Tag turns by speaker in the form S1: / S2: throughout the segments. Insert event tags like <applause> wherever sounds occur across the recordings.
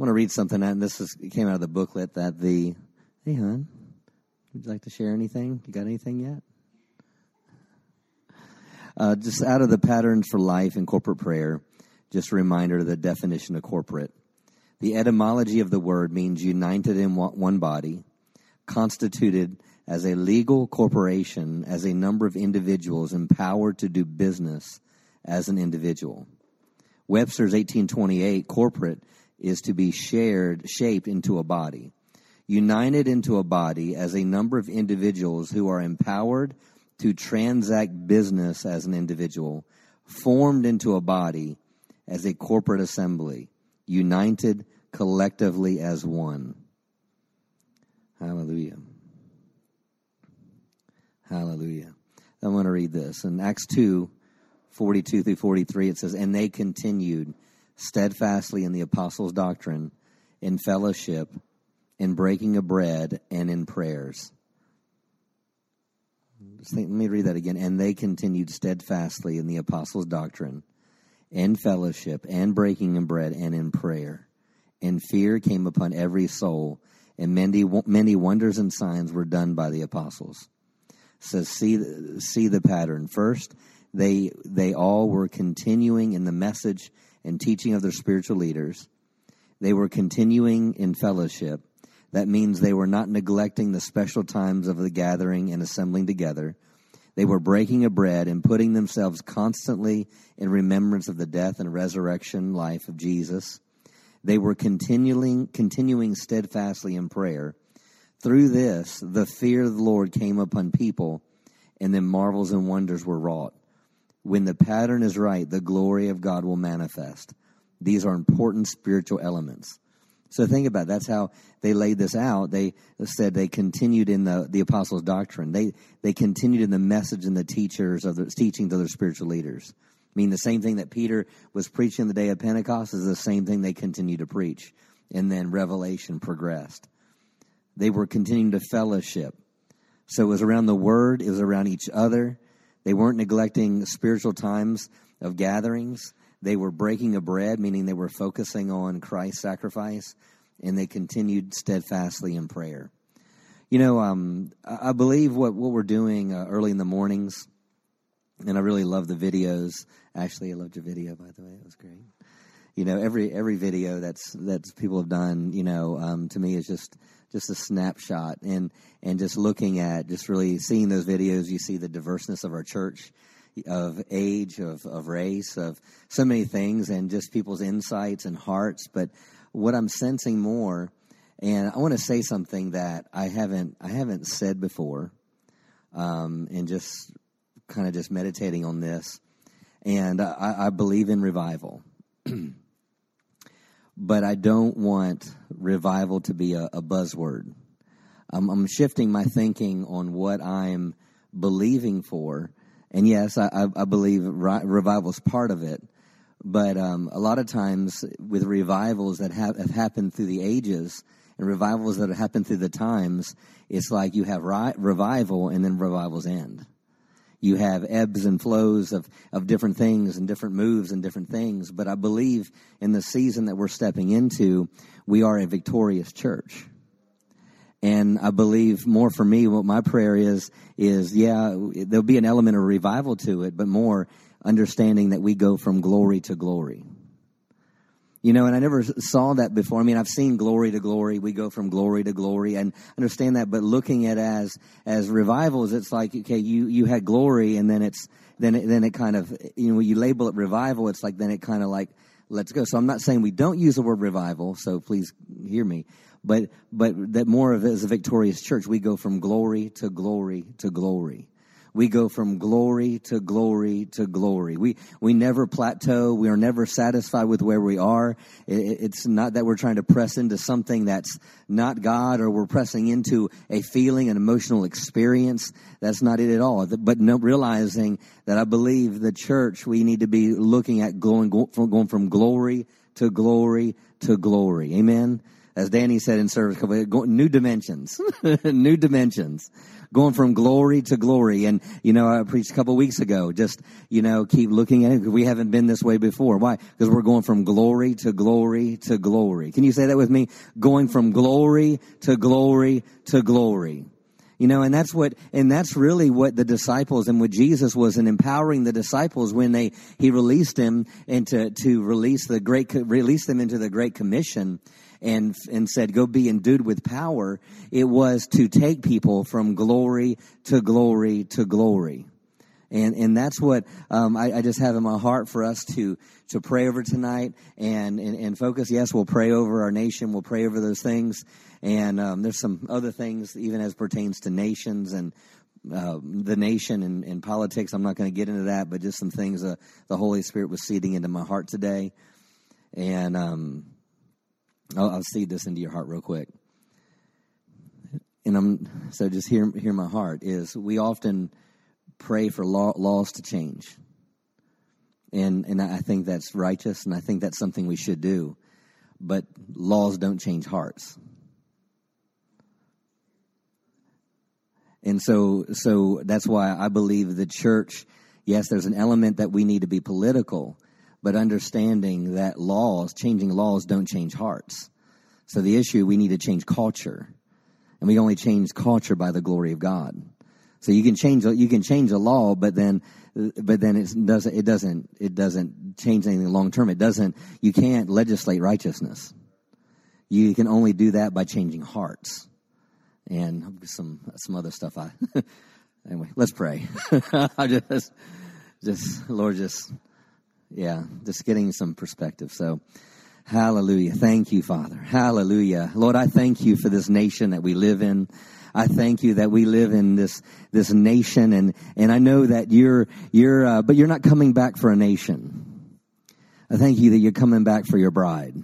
S1: want to read something, and this is, came out of the booklet that the. Hey, hon, would you like to share anything? You got anything yet? Uh, just out of the patterns for life and corporate prayer, just a reminder of the definition of corporate. The etymology of the word means united in one body, constituted as a legal corporation, as a number of individuals empowered to do business as an individual. Webster's 1828 corporate is to be shared, shaped into a body, united into a body as a number of individuals who are empowered to transact business as an individual, formed into a body as a corporate assembly, united collectively as one. Hallelujah. Hallelujah. I want to read this. In Acts 2, 42 through 43, it says, And they continued steadfastly in the apostles' doctrine, in fellowship, in breaking of bread, and in prayers. Think, let me read that again. And they continued steadfastly in the apostles' doctrine, in fellowship, and breaking of bread, and in prayer. And fear came upon every soul, and many, many wonders and signs were done by the apostles says see see the pattern first they they all were continuing in the message and teaching of their spiritual leaders. They were continuing in fellowship. That means they were not neglecting the special times of the gathering and assembling together. They were breaking a bread and putting themselves constantly in remembrance of the death and resurrection life of Jesus. They were continuing continuing steadfastly in prayer. Through this, the fear of the Lord came upon people, and then marvels and wonders were wrought. When the pattern is right, the glory of God will manifest. These are important spiritual elements. So think about it. that's how they laid this out. They said they continued in the, the apostles' doctrine. They they continued in the message and the teachers of the teachings of their spiritual leaders. I mean, the same thing that Peter was preaching the day of Pentecost is the same thing they continue to preach. And then Revelation progressed. They were continuing to fellowship. So it was around the word, it was around each other. They weren't neglecting spiritual times of gatherings. They were breaking a bread, meaning they were focusing on Christ's sacrifice, and they continued steadfastly in prayer. You know, um, I believe what, what we're doing uh, early in the mornings, and I really love the videos. Ashley, I loved your video, by the way. It was great. You know, every every video that's that's people have done, you know, um, to me is just just a snapshot and and just looking at just really seeing those videos you see the diverseness of our church of age of, of race of so many things and just people's insights and hearts. But what i'm sensing more and i want to say something that i haven't i haven't said before um, and just kind of just meditating on this. And I, I believe in revival <clears throat> but I don't want revival to be a, a buzzword. I'm, I'm, shifting my thinking on what I'm believing for. And yes, I, I believe revival is part of it. But um, a lot of times with revivals that have, have, happened through the ages and revivals that have happened through the times, it's like you have ri- revival and then revivals end you have ebbs and flows of, of different things and different moves and different things. But I believe in the season that we're stepping into, we are a victorious church. And I believe more for me, what my prayer is, is yeah, there'll be an element of revival to it, but more understanding that we go from glory to glory. You know, and I never saw that before. I mean, I've seen glory to glory. We go from glory to glory and understand that, but looking at as, as revivals, it's like, okay, you, you had glory and then it's, then it, then it kind of, you know, you label it revival, it's like, then it kind of like, let's go. So I'm not saying we don't use the word revival, so please hear me. But, but that more of it is a victorious church. We go from glory to glory to glory we go from glory to glory to glory. We, we never plateau. We are never satisfied with where we are. it's not that we're trying to press into something that's not God or we're pressing into a feeling, an emotional experience. That's not it at all. But no, realizing that I believe the church, we need to be looking at going, going from glory to glory to glory. Amen. as Danny said in service, new dimensions, <laughs> new dimensions, going from glory to glory. And, you know, I preached a couple weeks ago, just, you know, keep looking at it. We haven't been this way before. Why? Because we're going from glory to glory to glory. Can you say that with me? Going from glory to glory to glory. You know, and that's what, and that's really what the disciples and what Jesus was in empowering the disciples when they, he released them and to, to release the great, release them into the Great Commission and, and said, go be endued with power. It was to take people from glory to glory to glory. And, and that's what um, I, I, just have in my heart for us to, to pray over tonight and, and, and focus. Yes, we'll pray over our nation. We'll pray over those things. And um, there's some other things, even as pertains to nations and uh, the nation and, and, politics. I'm not going to get into that, but just some things uh, the Holy Spirit was seeding into my heart today. And um, I'll, I'll seed this into your heart real quick. And I'm so just hear hear my heart is we often pray for law, laws to change, and and I think that's righteous, and I think that's something we should do. But laws don't change hearts. And so, so that's why I believe the church, yes, there's an element that we need to be political, but understanding that laws, changing laws don't change hearts. So the issue, we need to change culture. And we only change culture by the glory of God. So you can change, you can change a law, but then, but then it doesn't, it doesn't, it doesn't change anything long term. It doesn't, you can't legislate righteousness. You can only do that by changing hearts and some some other stuff. I <laughs> anyway, let's pray. <laughs> I just just Lord, just yeah, just getting some perspective. So. Hallelujah. Thank you, Father. Hallelujah. Lord, I thank you for this nation that we live in. I thank you that we live in this this nation, and and I know that you're you're, uh, but you're not coming back for a nation. I thank you that you're coming back for your bride.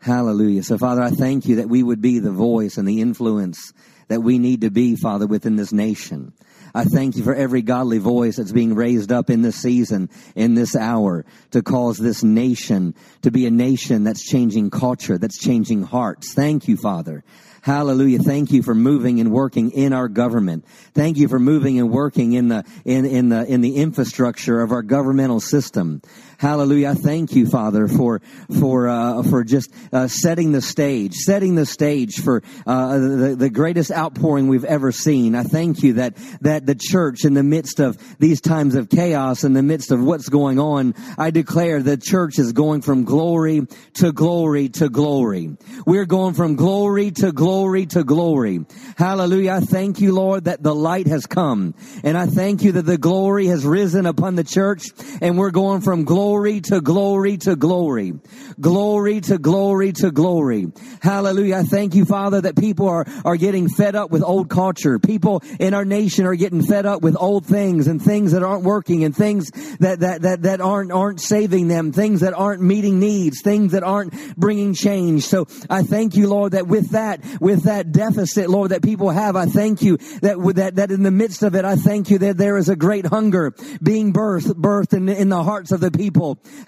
S1: Hallelujah. So, Father, I thank you that we would be the voice and the influence that we need to be, Father, within this nation. I thank you for every godly voice that's being raised up in this season, in this hour, to cause this nation to be a nation that's changing culture, that's changing hearts. Thank you, Father. Hallelujah. Thank you for moving and working in our government. Thank you for moving and working in the, in, in the, in the infrastructure of our governmental system. Hallelujah. I thank you, Father, for, for, uh, for just, uh, setting the stage, setting the stage for, uh, the, the greatest outpouring we've ever seen. I thank you that, that the church in the midst of these times of chaos, in the midst of what's going on, I declare the church is going from glory to glory to glory. We're going from glory to glory to glory. Hallelujah. I thank you, Lord, that the light has come. And I thank you that the glory has risen upon the church and we're going from glory to glory to glory. Glory to glory to glory. Hallelujah. I thank you, Father, that people are, are getting fed up with old culture. People in our nation are getting fed up with old things and things that aren't working and things that, that, that, that aren't, aren't saving them, things that aren't meeting needs, things that aren't bringing change. So I thank you, Lord, that with that, with that deficit, Lord, that people have. I thank you that that, that in the midst of it, I thank you that there is a great hunger being birthed, birthed in, in the hearts of the people.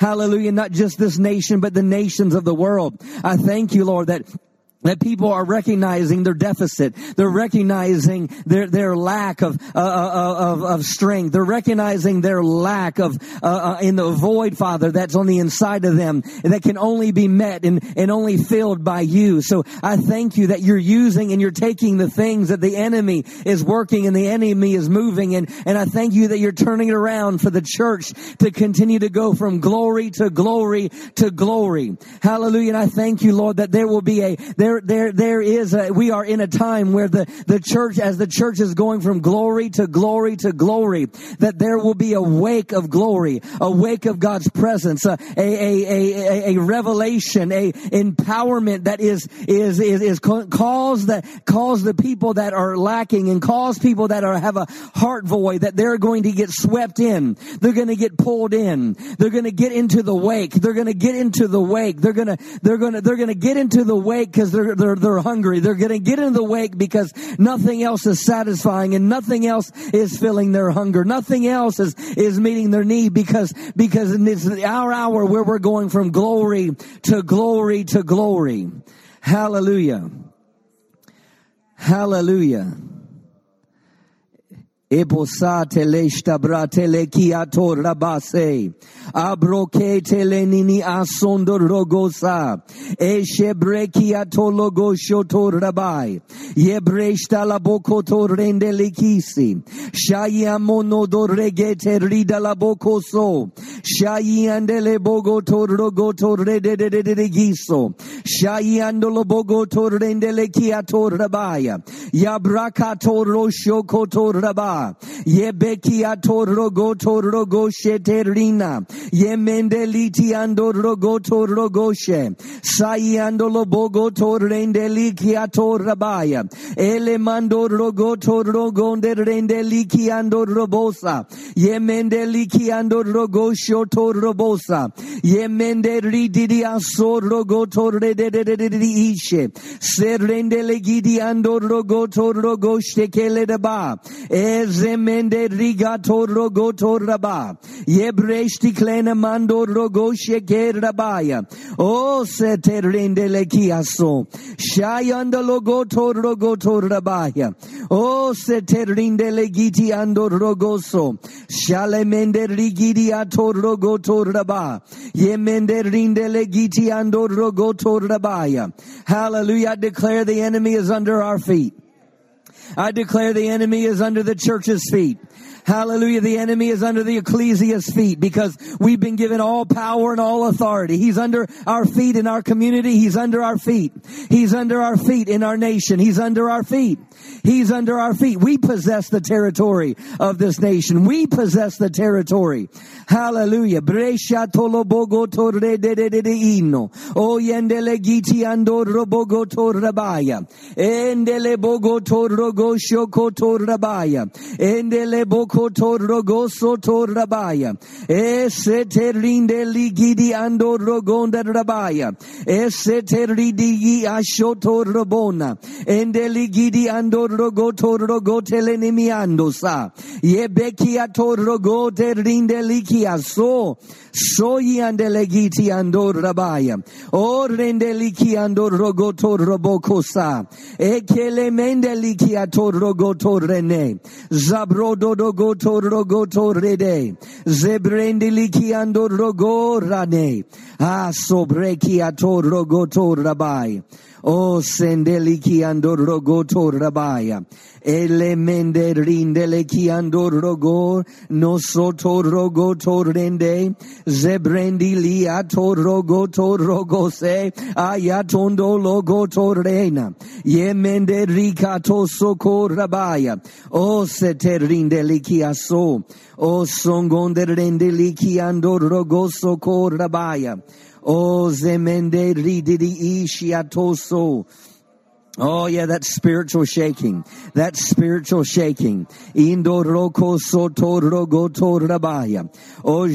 S1: Hallelujah. Not just this nation, but the nations of the world. I thank you, Lord, that that people are recognizing their deficit. They're recognizing their, their lack of, uh, uh, uh, of, of strength. They're recognizing their lack of, uh, uh, in the void, Father, that's on the inside of them that can only be met and, and only filled by you. So I thank you that you're using and you're taking the things that the enemy is working and the enemy is moving. And, and I thank you that you're turning it around for the church to continue to go from glory to glory to glory. Hallelujah. And I thank you, Lord, that there will be a, there there, there, there is a, we are in a time where the, the church, as the church is going from glory to glory to glory, that there will be a wake of glory, a wake of God's presence, a, a, a, a, a revelation, a empowerment that is, is, is, is cause that, cause the people that are lacking and cause people that are, have a heart void that they're going to get swept in. They're going to get pulled in. They're going to get into the wake. They're going to get into the wake. They're going to, they're going to, they're going to get into the wake because they're they're, they're, they're hungry. They're going to get in the wake because nothing else is satisfying and nothing else is filling their hunger. Nothing else is, is meeting their need because, because it's our hour where we're going from glory to glory to glory. Hallelujah. Hallelujah. Ebosate leishtabrate lekiato rabase. Abrokete lenini asondo rogosa. Rabai. Yebreshta labokoto kisi. lekisi. Shayamono do regete rida labokoso. Shayandele bogoto rogoto redededegiso. Shayandolo bogoto rende lekiato rabaya. Yabrakato roshokoto rabai. Rina, Yebekia Torogo Torogo Sheterina, Yemendeliti Andorogo Torogoshe, Sayandolo Bogo Torrendelikia Torabaya, Elemando Rogo Torogonde Rendelikiando Robosa, Yemendelikiando Rogosho Torobosa, Yemenderidia Sorogo Torredishe, Serendelegidiando Rogo Torogo Shtekele Deba, Zemende rigato rogoto raba. Yebreshti klena mando rogo sheke rabaya. O sete rende lekiaso. Shayanda logoto rogoto rabaya. O sete rende legiti ando rogoso. Shalemende rigidi ato rogoto raba. Yemende rinde legiti ando rogoto rabaya. Hallelujah. I declare the enemy is under our feet. I declare the enemy is under the church's feet. Hallelujah. The enemy is under the ecclesia's feet because we've been given all power and all authority. He's under our feet in our community. He's under our feet. He's under our feet in our nation. He's under our feet. He's under our feet. We possess the territory of this nation. We possess the territory. Hallelujah. Bogo kotor rogoso tor rabaya. Eseterinde ligidi andor rogonda rabaya. Eseteridi ashotor robona. Endeligidi andor rogotor rogotele nimiandosa. Yebekia tor rogote rinde likia so. Soyi andelegiti ando rabaya. Or rendeliki andor rogotor robokosa. Ekele mendeliki ator rogotor rene. Zabrododogo goto rogo rede. Zebrendili kiando rogorane. Ah, sobrekiato rogo to rabai. O sendeli kiando rogoto rabaya. Ele mende rindele kiando rogo. No soto rogoto rende. Zebrendi liato rogoto rogose. Ayatondo logoto ye Yemende ricato soko rabaya. O sete rindele kiaso. O songonde rendeli kiando rogoso korabaya. rabaya o zemende rididi ishiatoso Oh yeah, that spiritual shaking. That spiritual shaking. Oh.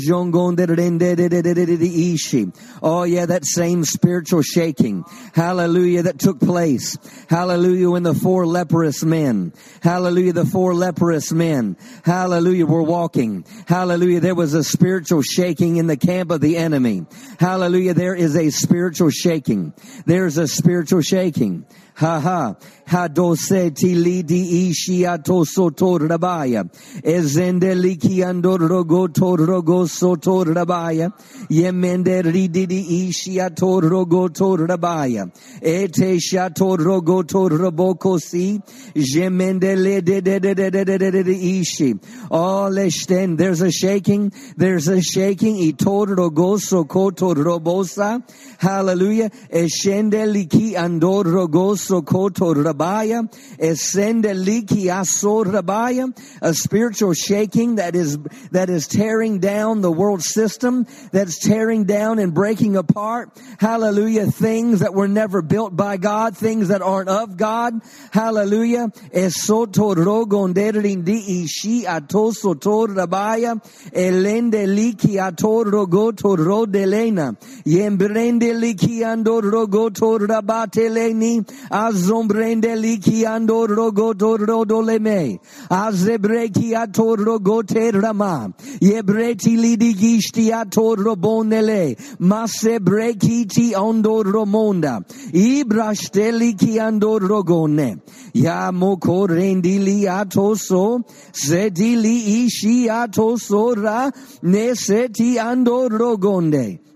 S1: Oh yeah, that same spiritual shaking. Hallelujah, that took place. Hallelujah, when the four leprous men. Hallelujah, the four leprous men. Hallelujah, were walking. Hallelujah, there was a spiritual shaking in the camp of the enemy. Hallelujah, there is a spiritual shaking. There's a spiritual shaking. Ha ha. Hadose tili di ishiato soto rabaya. Ezende liki andor rogo to rogo soto rabaya. Yemende rididi ishiato rogo to rabaya. Ete shato rogo to roboko si. Jemende le de de de de de de de de de ishi. All esten. There's a shaking. There's a shaking. Itor rogo sokoto robosa. Hallelujah. Eshende liki andor rogo Ando koto rabaya. Esende liki aso rabaya. A spiritual shaking that is, that is tearing down the world system, that's tearing down and breaking apart. Hallelujah. Things that were never built by God, things that aren't of God. Hallelujah. Esoto rogonderindi ishi atoso tor rabaya. Elende liki ator rogoto rodelena. Yembrende liki ando rogoto rabateleni. Azombrende liki ando rogoto rodoleme. Azebreki ator rogote rama. Yebreti lidigishti ator robonele. Masse brekiti ondo romonda. Ibrashteli ki ando rogone. Ya moko rendili atoso. Zedili ishi atoso ra. Neseti ando rogonde.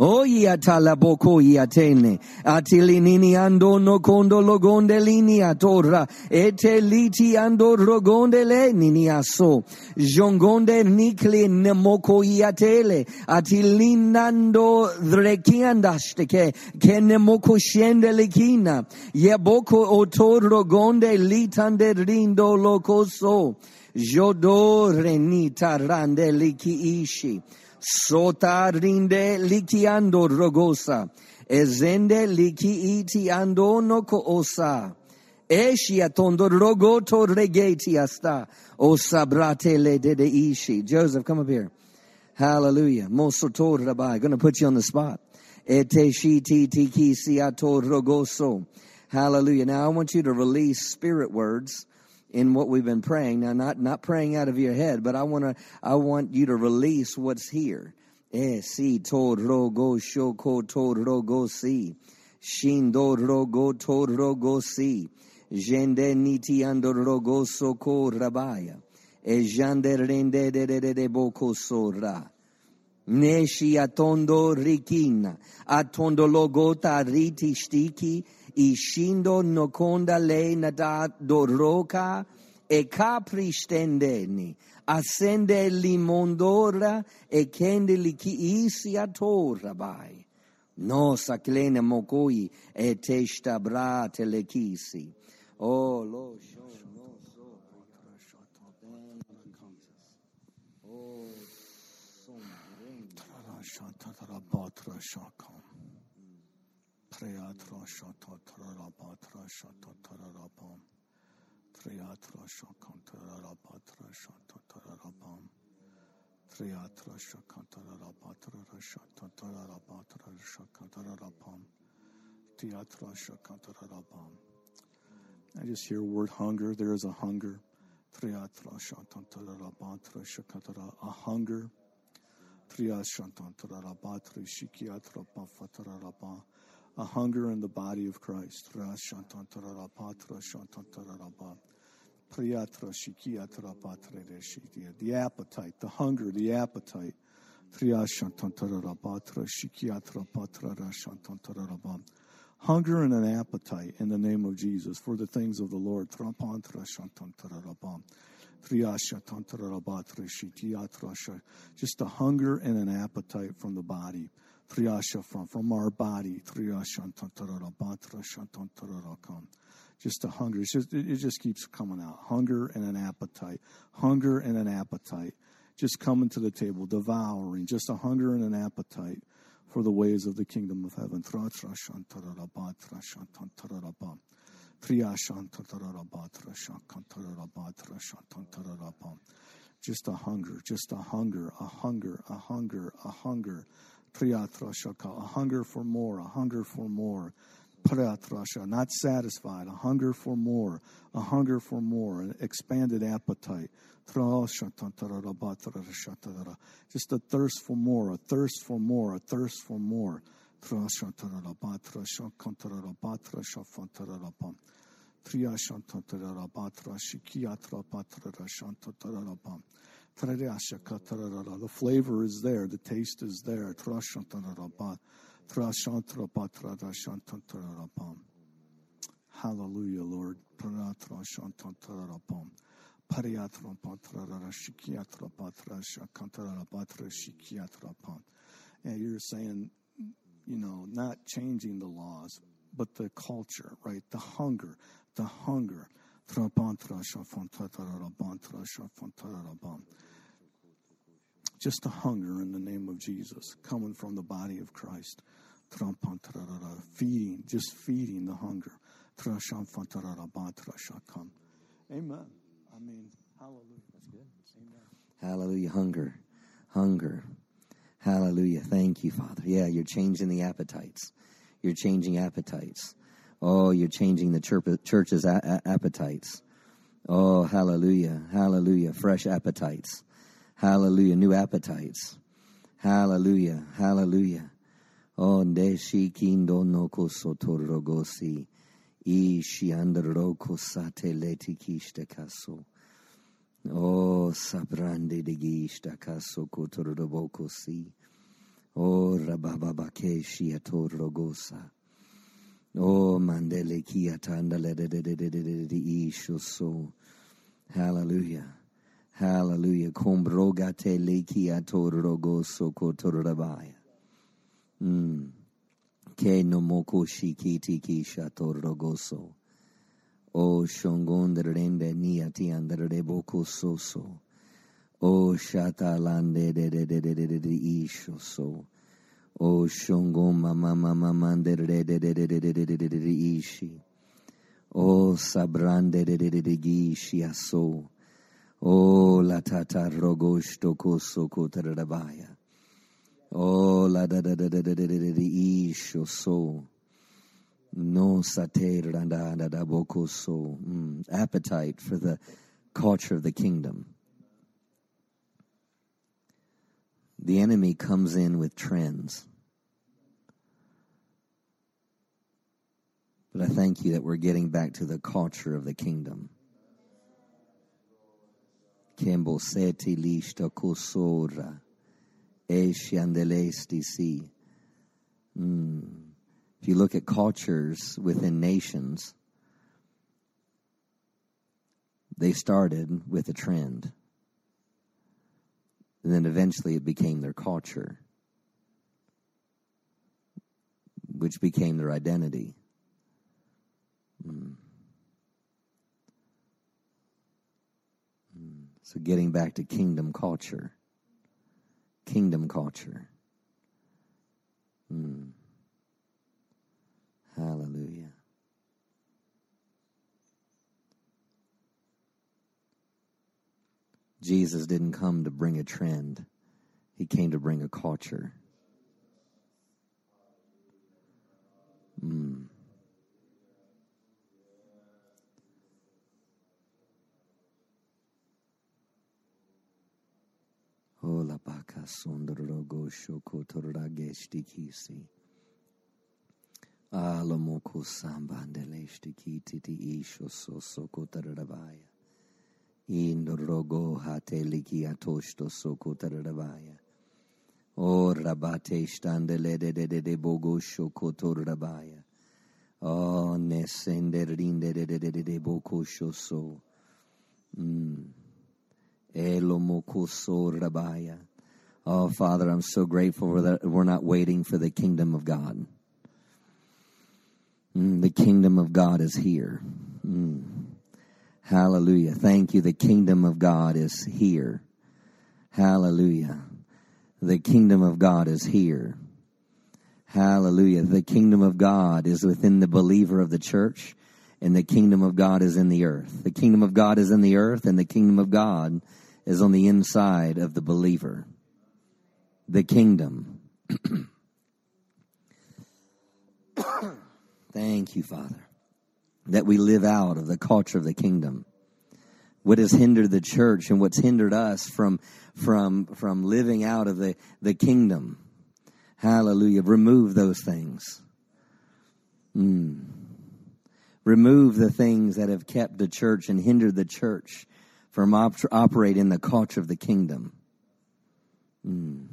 S1: Oyi atala boko atene. Atilinini ando no kondo logonde lini atora. Ete liti ando rogonde le nini aso. Jongonde nikli nemoko iatele. Atilinando drekiandashteke. Ke nemoko shende likina. Yeboko otoro gonde litande rindo lokoso. Jodo renita rande liki ishi. Sota rinde likiando rogosa. Ezende liki iti ando no ko osa. Eshi atondo rogoto regeti asta. Osa bratele de de ishi. Joseph, come up here. Hallelujah. Mosoto rabai. Gonna put you on the spot. Ete shi ti tiki siato rogoso. Hallelujah. Now I want you to release spirit words in what we've been praying. Now, not not praying out of your head, but I want to I want you to release what's here. Eh, si to rogo shoko to rogo si, shindo rogo to rogo si, jende niti ando rogo soko rabaya, e jande rende de de de de boko sora. Neshi atondo rikina, atondo logota riti stiki, ishindo nokonda le nada doroka e capri stendeni. Ascende limondora e kende li ki isi atora bai. No saklene mokoi e testa brate le kisi. Oh lo sho no so oh
S2: Shakam. Triatra Shata Tarabatra Shata Tarabam. Triatra Shata Tarabam. Triatra Shakam Tarabatra Shata Tarabatra Shaka Tarabam. Tiatra Shakam Tarabam. I just hear word hunger. There is a hunger. Triatra Shata Tarabatra Shakatara. A hunger. Triashantan Tarabatra Shikiatra Pafatarabam a hunger in the body of Christ. The appetite, the hunger, the appetite. Hunger and an appetite in the name of Jesus for the things of the Lord. Just a hunger and an appetite from the body. From, from our body. Just a hunger. Just, it just keeps coming out. Hunger and an appetite. Hunger and an appetite. Just coming to the table, devouring. Just a hunger and an appetite for the ways of the kingdom of heaven. Just a hunger, just a hunger, a hunger, a hunger, a hunger a hunger for more, a hunger for more. Not satisfied, a hunger for more, a hunger for more, an expanded appetite. Just a thirst for more, a thirst for more, a thirst for more. The flavor is there, the taste is there. Hallelujah, Lord. And you're saying, you know, not changing the laws, but the culture, right? The hunger, the hunger. Just a hunger in the name of Jesus coming from the body of Christ. Feeding, just feeding the hunger. Amen. I mean, hallelujah. That's good. Amen.
S1: Hallelujah. Hunger. Hunger. Hallelujah. Thank you, Father. Yeah, you're changing the appetites. You're changing appetites. Oh, you're changing the church's appetites. Oh, hallelujah. Hallelujah. Fresh appetites. Hallelujah. New appetites. Hallelujah. Hallelujah. Oh, ndeshi kindo no kosotorogosi. Ishi androko sate leti kishta kaso. Oh, sabrande de gishta kaso kotoroboko si. Oh, rabababake shiatorogosa. Oh, mandele kiatanda le de de de de de de de so. Hallelujah. Hallelujah. Kombrogate le kiatorogoso kotorabaya. Mm. Ke no moko shikiti kisha torogoso. O shongondrende niati andere boko soso. O shata lande de de de de de de de isho so. O shongo mama mama mandere de de de de de de de de de de de. O sabrande de de de de gishi aso. O la tata rogosto koso kotarabaya. Oh, la da da da da da da da da isho so. No sate randa da da boko so. Mm, appetite for the culture of the kingdom. The enemy comes in with trends. But I thank you that we're getting back to the culture of the kingdom. Kembo seti lishta kosora. Mm. If you look at cultures within nations, they started with a trend. And then eventually it became their culture, which became their identity. Mm. So, getting back to kingdom culture kingdom culture. Hmm. Hallelujah. Jesus didn't come to bring a trend, he came to bring a culture. Mm. Ola baka sondro gosho kotorra geçti kisi. sondrogo shokotora gestikisi. Alamoko sambandelestiki titi isho sosokotarabaya. Indrogo hateliki atoshto sokotarabaya. O rabate standele de de de de bogo shokotorabaya. O nesenderinde de de de de de boko shoso. Mm. Oh, Father, I'm so grateful that we're not waiting for the kingdom of God. Mm, the kingdom of God is here. Mm. Hallelujah. Thank you. The kingdom of God is here. Hallelujah. The kingdom of God is here. Hallelujah. The kingdom of God is within the believer of the church, and the kingdom of God is in the earth. The kingdom of God is in the earth, and the kingdom of God is on the inside of the believer. The kingdom. <coughs> Thank you, Father, that we live out of the culture of the kingdom. What has hindered the church and what's hindered us from from from living out of the, the kingdom. Hallelujah. Remove those things. Mm. Remove the things that have kept the church and hindered the church from op- operate in the culture of the kingdom. Mm.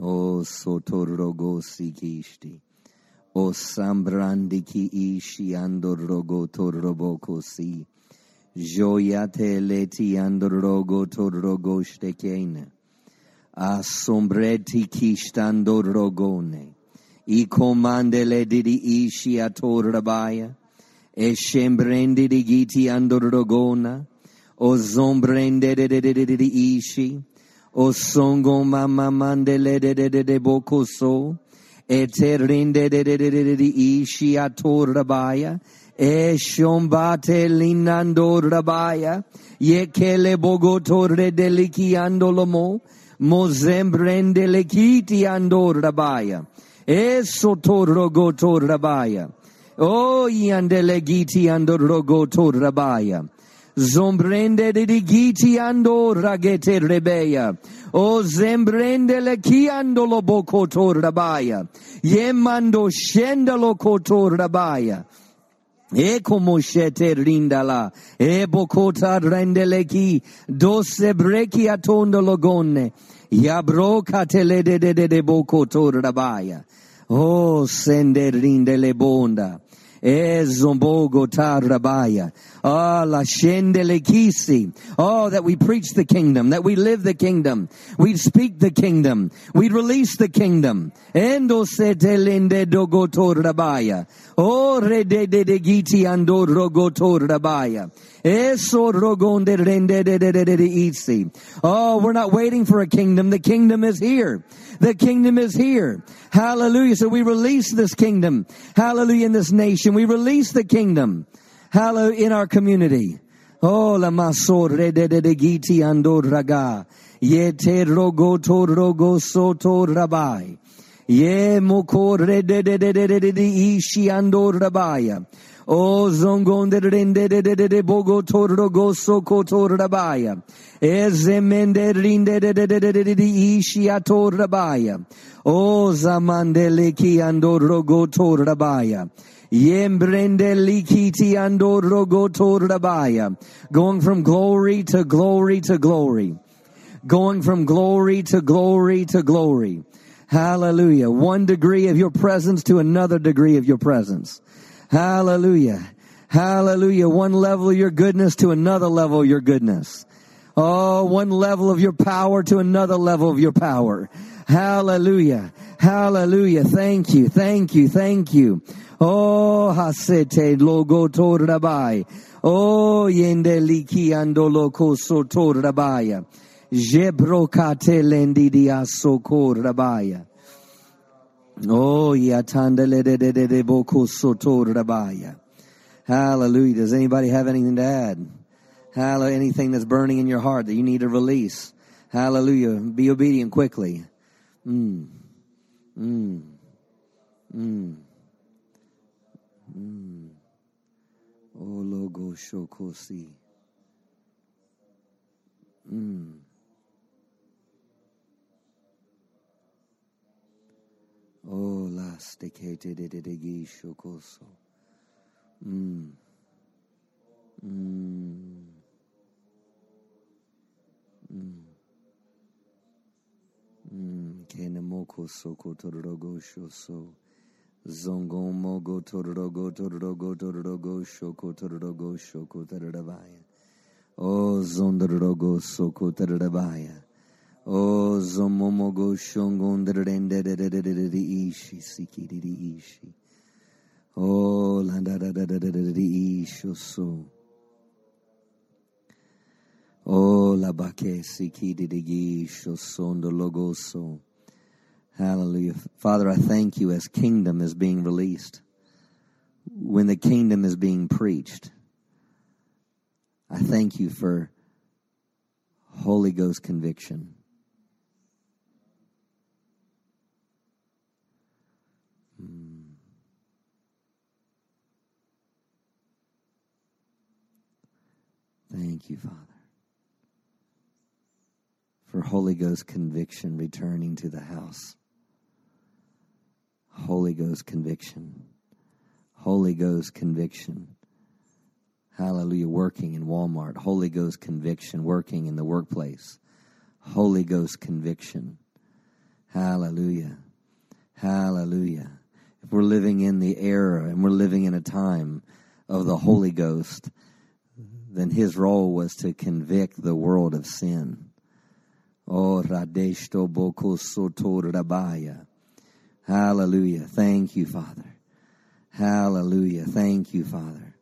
S1: O yande le mokoyinde le kia tondo logo torrogo te. O sotorogo sikishti. O sambrandiki ishi andorogo toroboko si. Joyate leti andorogo torogo stekene. Assombreti kistando rogone. I comandele di ishi atorabaya. E shembrende di giti andorogona. O zombrende di ishi. O songo mama mandele de de de de bokoso. E terinde de de de de de ishi atorabaya. E shombate linando rabaya. Ye kele bogotore delikiando lomo. Mozembrende lekiti andor rabaya. E sotorogo rabaya. O yandele giti andor rogo rabaya. Zombrende de digiti ando ragete rebeya. O zembrende le kiando lo bokotor rabaya. Yemando shendalo kotor rabaya. E como shete rindala, e bokota rendeleki, dose breki atondo logone, yabro katele de de de de bokoto rabaya. Oh, sende rindele bonda. E zombogo tarabaya. Ah, la shendele kisi. Oh, that we preach the kingdom, that we live the kingdom, we speak the kingdom, we release the kingdom. Endo setelende dogotor rabaya. Oh, re de de de giti ando rogotor rabaya. Oh, we're not waiting for a kingdom. The kingdom is here. The kingdom is here. Hallelujah. So we release this kingdom. Hallelujah in this nation. We release the kingdom. Hallelujah in our community. Oh, la masor re de de de giti ando raga. Ye te rogo to rogo soto rabai. Ye mokor re de de de de de de ishi ando rabaya. O zongonde rende de de de de bogo torro goso kotor rabaya. Ezemende rinde de de de de de de ishi ator rabaya. O zamande leki ando rogo tor rabaya. Yembrende likiti ando rogo tor rabaya. Going from glory to glory to glory. Going from glory to glory to glory. Hallelujah. One degree of your presence to another degree of your presence. Hallelujah. Hallelujah. One level of your goodness to another level of your goodness. Oh, one level of your power to another level of your power. Hallelujah. Hallelujah. Thank you. Thank you. Thank you. Oh, hasete logo torabai. Oh, yende liki andolo koso torabaya. Jebrokate lendidia soko rabaya. Oh, rabaya. Hallelujah. Does anybody have anything to add? Hallelujah. Anything that's burning in your heart that you need to release. Hallelujah. Be obedient quickly. Mm. Mm. Mm. Mm. Oh, logo shokosi. Mm. Oh, la stekete de de de gi shokoso. Mm. Mm. Mm. Mm. Kene moko soko tororogo shoso. Zongo mogo tororogo tororogo tororogo shoko tororogo shoko tororabaya. Oh, zondorogo soko tororabaya. Oh, zomomogo shongonderende ishi sikiri ishi. Oh, so. Oh, la logoso. Hallelujah. Father, I thank you as kingdom is being released. When the kingdom is being preached, I thank you for Holy Ghost conviction. Thank you, Father, for Holy Ghost conviction returning to the house. Holy Ghost conviction. Holy Ghost conviction. Hallelujah. Working in Walmart. Holy Ghost conviction. Working in the workplace. Holy Ghost conviction. Hallelujah. Hallelujah. If we're living in the era and we're living in a time of the Holy Ghost, then his role was to convict the world of sin. Oh. Hallelujah. Thank you, Father. Hallelujah. Thank you, Father.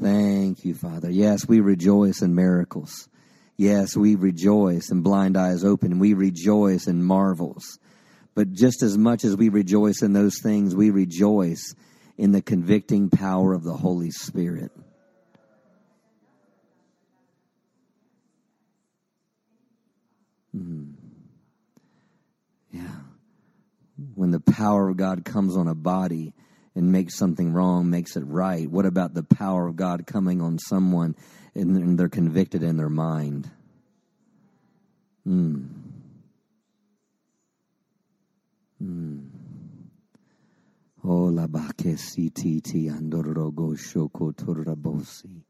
S1: Thank you, Father. Yes, we rejoice in miracles. Yes, we rejoice in blind eyes open. We rejoice in marvels. But just as much as we rejoice in those things, we rejoice in the convicting power of the Holy Spirit. Mm. Yeah. When the power of God comes on a body and makes something wrong, makes it right, what about the power of God coming on someone and they're convicted in their mind? Mm. Mm. Oh, la ti andorogo shoko turabosi.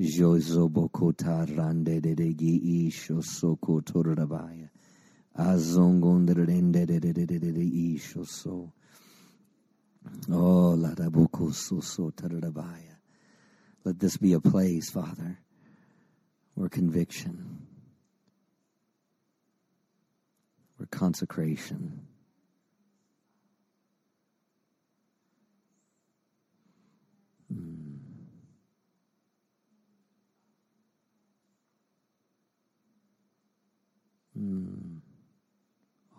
S1: Jozoboko tarande de de gi isho soko turabaya. Azongondrende de de de de de isho so. Oh, la daboko so so tarabaya. Let this be a place, Father, where conviction, where consecration. Mm.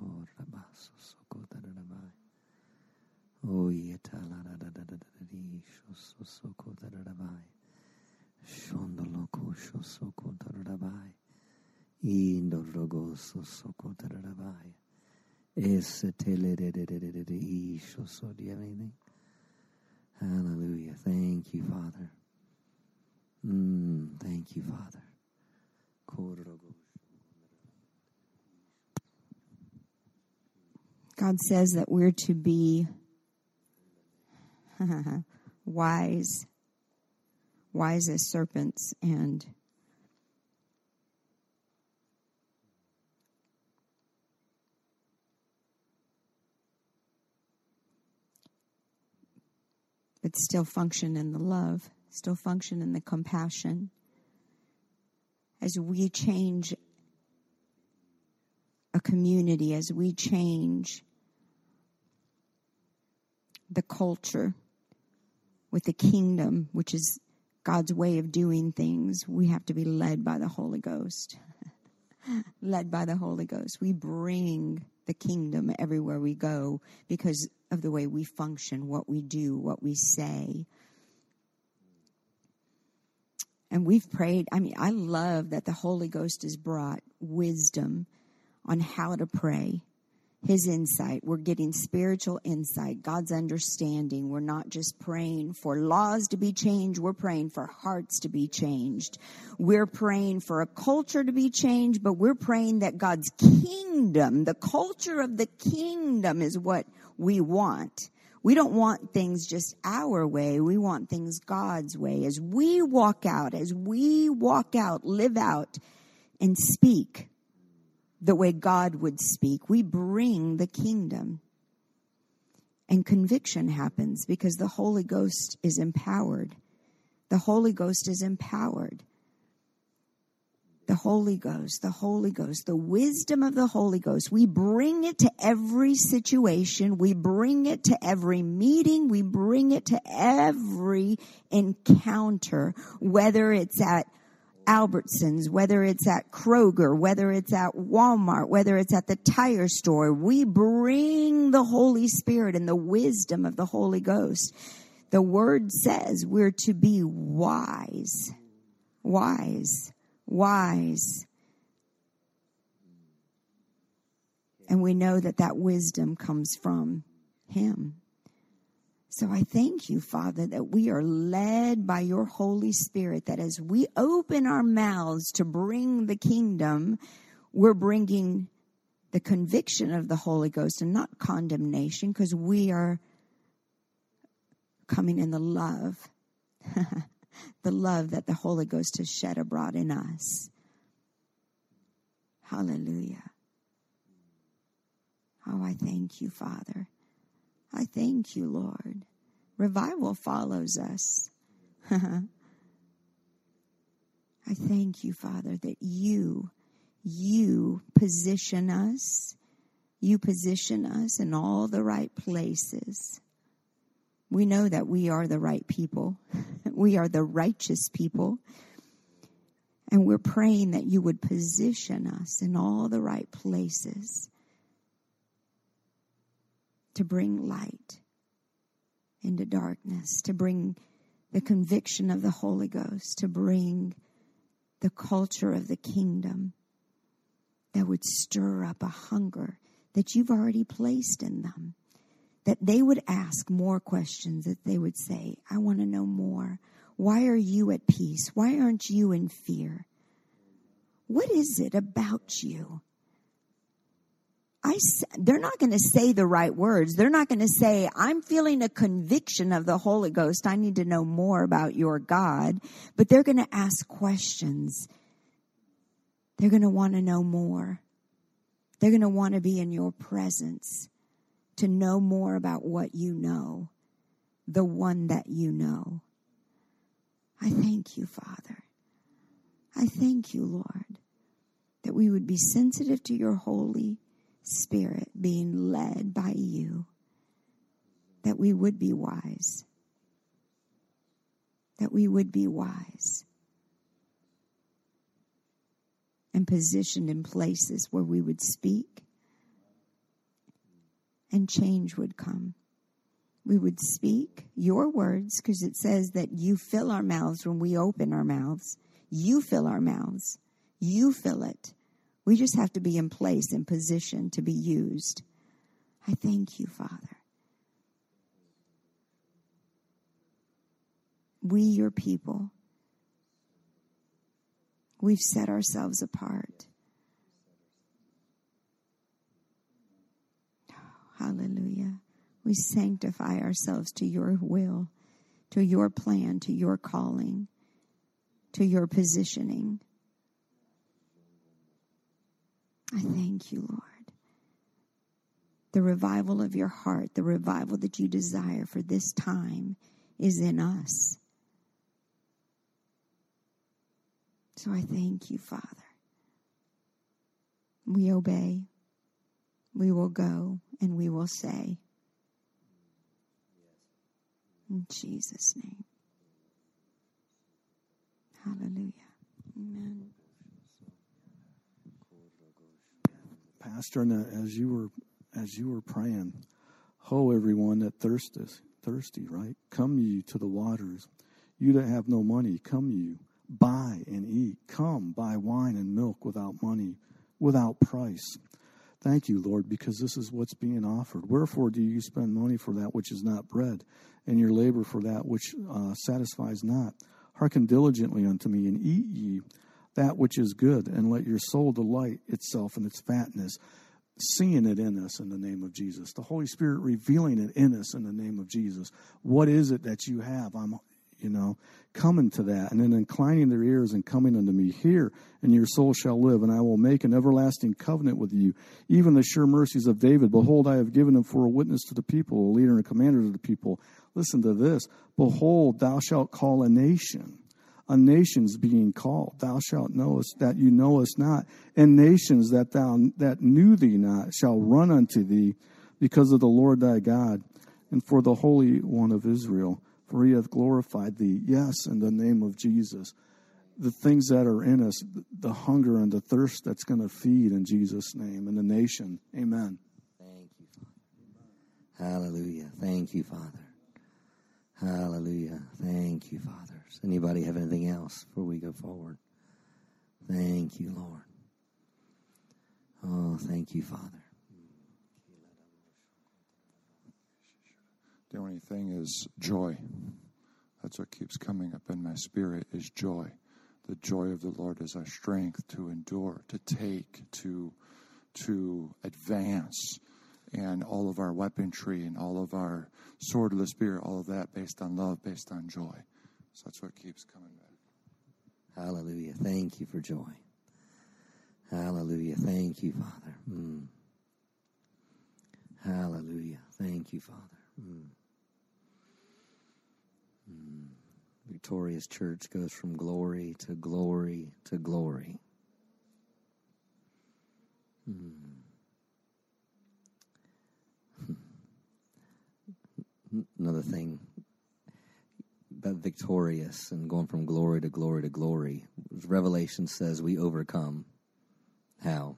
S1: Oh, rabaso soko tararabai. Oh, yeta la da da da da da di shoso soko tararabai. Shondo loko shosoko tararabai. Indo rogo soko tararabai. Esse tele de de de de de de isho so. Do you have anything? Hallelujah. Thank you, Father. Mm, thank you, Father.
S3: God says that we're to be <laughs> wise, wise as serpents, and but still function in the love, still function in the compassion. As we change a community, as we change the culture with the kingdom, which is God's way of doing things, we have to be led by the Holy Ghost. <laughs> led by the Holy Ghost. We bring the kingdom everywhere we go because of the way we function, what we do, what we say. And we've prayed. I mean, I love that the Holy Ghost has brought wisdom on how to pray, His insight. We're getting spiritual insight, God's understanding. We're not just praying for laws to be changed, we're praying for hearts to be changed. We're praying for a culture to be changed, but we're praying that God's kingdom, the culture of the kingdom, is what we want. We don't want things just our way. We want things God's way. As we walk out, as we walk out, live out, and speak the way God would speak, we bring the kingdom. And conviction happens because the Holy Ghost is empowered. The Holy Ghost is empowered. The Holy Ghost, the Holy Ghost, the wisdom of the Holy Ghost. We bring it to every situation. We bring it to every meeting. We bring it to every encounter, whether it's at Albertsons, whether it's at Kroger, whether it's at Walmart, whether it's at the tire store. We bring the Holy Spirit and the wisdom of the Holy Ghost. The word says we're to be wise, wise wise. And we know that that wisdom comes from Him. So I thank you, Father, that we are led by your Holy Spirit, that as we open our mouths to bring the kingdom, we're bringing the conviction of the Holy Ghost and not condemnation because we are coming in the love <laughs> the love that the Holy Ghost has shed abroad in us. Hallelujah. Oh, I thank you, Father. I thank you, Lord. Revival follows us. <laughs> I thank you, Father, that you, you position us. You position us in all the right places. We know that we are the right people. <laughs> we are the righteous people. And we're praying that you would position us in all the right places to bring light into darkness, to bring the conviction of the Holy Ghost, to bring the culture of the kingdom that would stir up a hunger that you've already placed in them. That they would ask more questions, that they would say, I want to know more. Why are you at peace? Why aren't you in fear? What is it about you? I, they're not going to say the right words. They're not going to say, I'm feeling a conviction of the Holy Ghost. I need to know more about your God. But they're going to ask questions. They're going to want to know more. They're going to want to be in your presence to know more about what you know, the one that you know. I thank you, Father. I thank you, Lord, that we would be sensitive to your holy Spirit being led by you, that we would be wise. That we would be wise and positioned in places where we would speak and change would come. We would speak your words because it says that you fill our mouths when we open our mouths. You fill our mouths. You fill it. We just have to be in place and position to be used. I thank you, Father. We, your people, we've set ourselves apart. hallelujah. We sanctify ourselves to your will, to your plan, to your calling, to your positioning. I thank you, Lord. The revival of your heart, the revival that you desire for this time is in us. So I thank you, Father. We obey. We will go and we will say, in Jesus' name. Hallelujah. Amen.
S2: Pastor, and as you were as you were praying, ho everyone that thirsteth, thirsty, right? Come ye to the waters. You that have no money, come you, buy and eat. Come, buy wine and milk without money, without price. Thank you, Lord, because this is what's being offered. Wherefore do you spend money for that which is not bread, and your labor for that which uh, satisfies not? Hearken diligently unto me, and eat ye that which is good, and let your soul delight itself in its fatness, seeing it in us in the name of Jesus. The Holy Spirit revealing it in us in the name of Jesus. What is it that you have? I'm, you know, coming to that, and then inclining their ears and coming unto me. Hear, and your soul shall live, and I will make an everlasting covenant with you. Even the sure mercies of David. Behold, I have given him for a witness to the people, a leader and a commander to the people. Listen to this. Behold, thou shalt call a nation a nations being called. Thou shalt know us that you know us not, and nations that thou that knew thee not shall run unto thee, because of the Lord thy God, and for the Holy One of Israel, for he hath glorified thee. Yes, in the name of Jesus. The things that are in us, the hunger and the thirst that's going to feed in Jesus' name, and the nation. Amen.
S1: Thank you, Father. Hallelujah. Thank you, Father. Hallelujah. Thank you, Anybody have anything else before we go forward? Thank you, Lord. Oh, thank you, Father.
S4: The only thing is joy. That's what keeps coming up in my spirit is joy. The joy of the Lord is our strength to endure, to take, to to advance, and all of our weaponry and all of our sword of the Spirit, all of that based on love, based on joy. So that's what keeps coming back.
S1: Hallelujah. Thank you for joy. Hallelujah. Thank you, Father. Mm. Hallelujah. Thank you, Father. Mm. Mm. Victorious Church goes from glory to glory to glory. Mm. <laughs> Another thing about victorious and going from glory to glory to glory. Revelation says we overcome. How?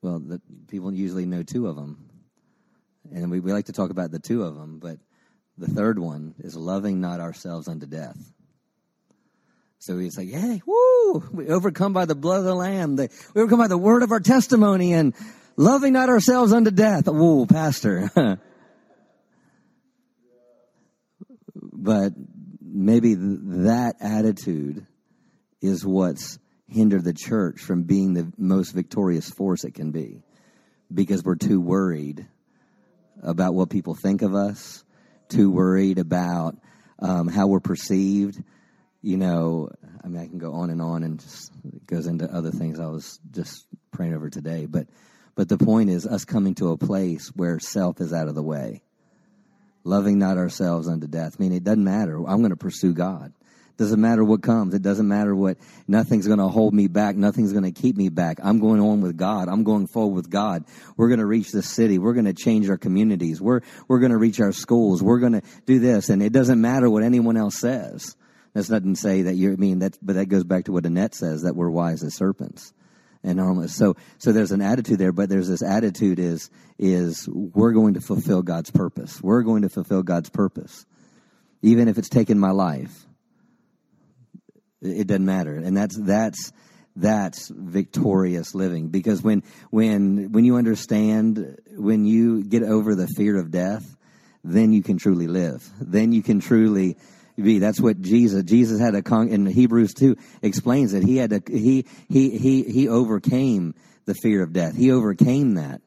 S1: Well, the, people usually know two of them. And we, we like to talk about the two of them, but the third one is loving not ourselves unto death. So he's like, hey, woo, we overcome by the blood of the Lamb. we overcome by the word of our testimony and loving not ourselves unto death. Whoa, pastor. <laughs> but maybe that attitude is what's hindered the church from being the most victorious force it can be because we're too worried about what people think of us, too worried about um, how we're perceived. You know, I mean, I can go on and on, and just it goes into other things I was just praying over today. But, but the point is, us coming to a place where self is out of the way loving not ourselves unto death. I mean, it doesn't matter. I'm going to pursue God. Doesn't matter what comes. It doesn't matter what, nothing's going to hold me back. Nothing's going to keep me back. I'm going on with God. I'm going forward with God. We're going to reach the city. We're going to change our communities. We're, we're going to reach our schools. We're going to do this. And it doesn't matter what anyone else says. That's not to say that you're, I mean, that, but that goes back to what Annette says, that we're wise as serpents and harmless. So, so there's an attitude there, but there's this attitude is, is we're going to fulfill God's purpose. We're going to fulfill God's purpose. Even if it's taken my life. It doesn't matter. And that's, that's, that's victorious living because when, when, when you understand, when you get over the fear of death, then you can truly live. Then you can truly, be. That's what Jesus, Jesus had a con, in Hebrews 2 explains that he had to, he, he, he, he overcame the fear of death. He overcame that.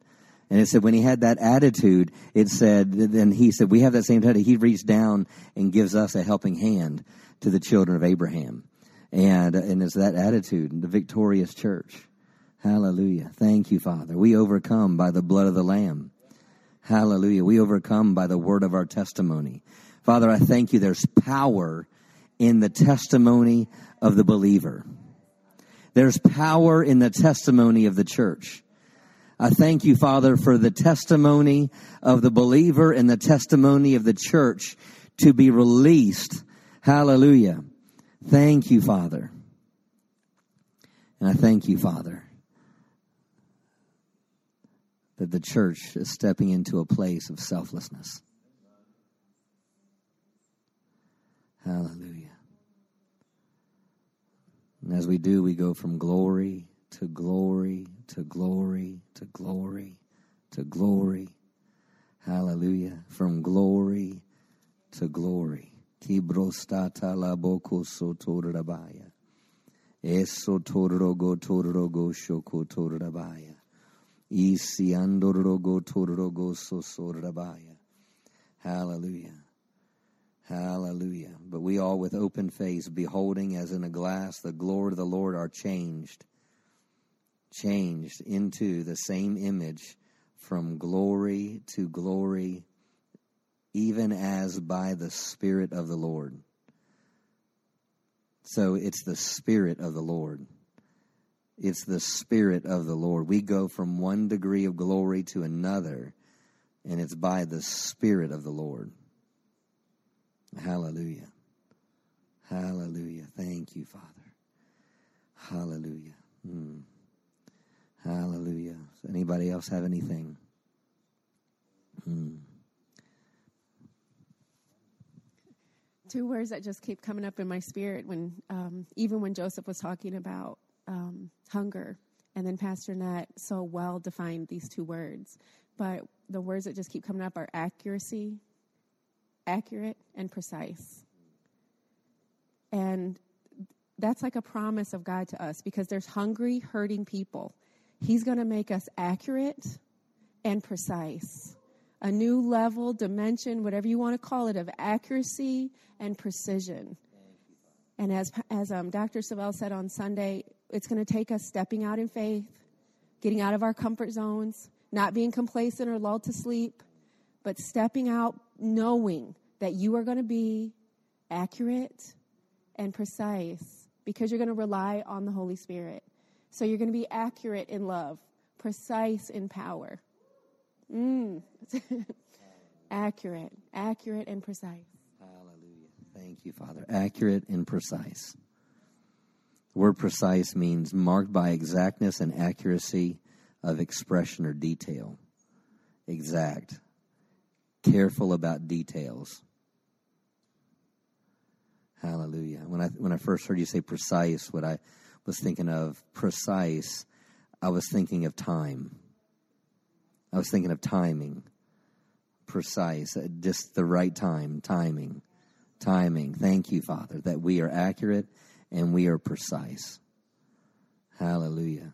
S1: And it said when he had that attitude, it said, then he said, we have that same attitude. He reached down and gives us a helping hand to the children of Abraham. And, and it's that attitude, the victorious church. Hallelujah. Thank you, Father. We overcome by the blood of the Lamb. Hallelujah. We overcome by the word of our testimony. Father, I thank you. There's power in the testimony of the believer. There's power in the testimony of the church. I thank you, Father, for the testimony of the believer and the testimony of the church to be released. Hallelujah. Thank you, Father. And I thank you, Father, that the church is stepping into a place of selflessness. Hallelujah. And as we do, we go from glory to glory to glory to glory to glory. Hallelujah. From glory to glory. Kibrostata la boko sotorabaya. Eso torrogo torrogo shoko torabaya. Isi andorogo torrogo sosorabaya. Hallelujah. Hallelujah. But we all with open face, beholding as in a glass the glory of the Lord, are changed, changed into the same image from glory to glory, even as by the Spirit of the Lord. So it's the Spirit of the Lord. It's the Spirit of the Lord. We go from one degree of glory to another, and it's by the Spirit of the Lord. Hallelujah. Hallelujah. Thank you, Father. Hallelujah. Mm. Hallelujah. Does anybody else have anything? Mm.
S5: Two words that just keep coming up in my spirit when, um, even when Joseph was talking about um, hunger, and then Pastor Nat so well defined these two words. But the words that just keep coming up are accuracy accurate and precise. And that's like a promise of God to us because there's hungry, hurting people. He's going to make us accurate and precise. A new level, dimension, whatever you want to call it, of accuracy and precision. And as, as um, Dr. Savelle said on Sunday, it's going to take us stepping out in faith, getting out of our comfort zones, not being complacent or lulled to sleep, but stepping out knowing that you are going to be accurate and precise because you're going to rely on the Holy Spirit. So you're going to be accurate in love, precise in power. Mm. <laughs> accurate, accurate and precise.
S1: Hallelujah. Thank you, Father. Accurate and precise. The word precise means marked by exactness and accuracy of expression or detail. Exact. Careful about details. Hallelujah. When I when I first heard you say precise, what I was thinking of precise, I was thinking of time. I was thinking of timing. Precise, uh, just the right time, timing. Timing. Thank you, Father, that we are accurate and we are precise. Hallelujah.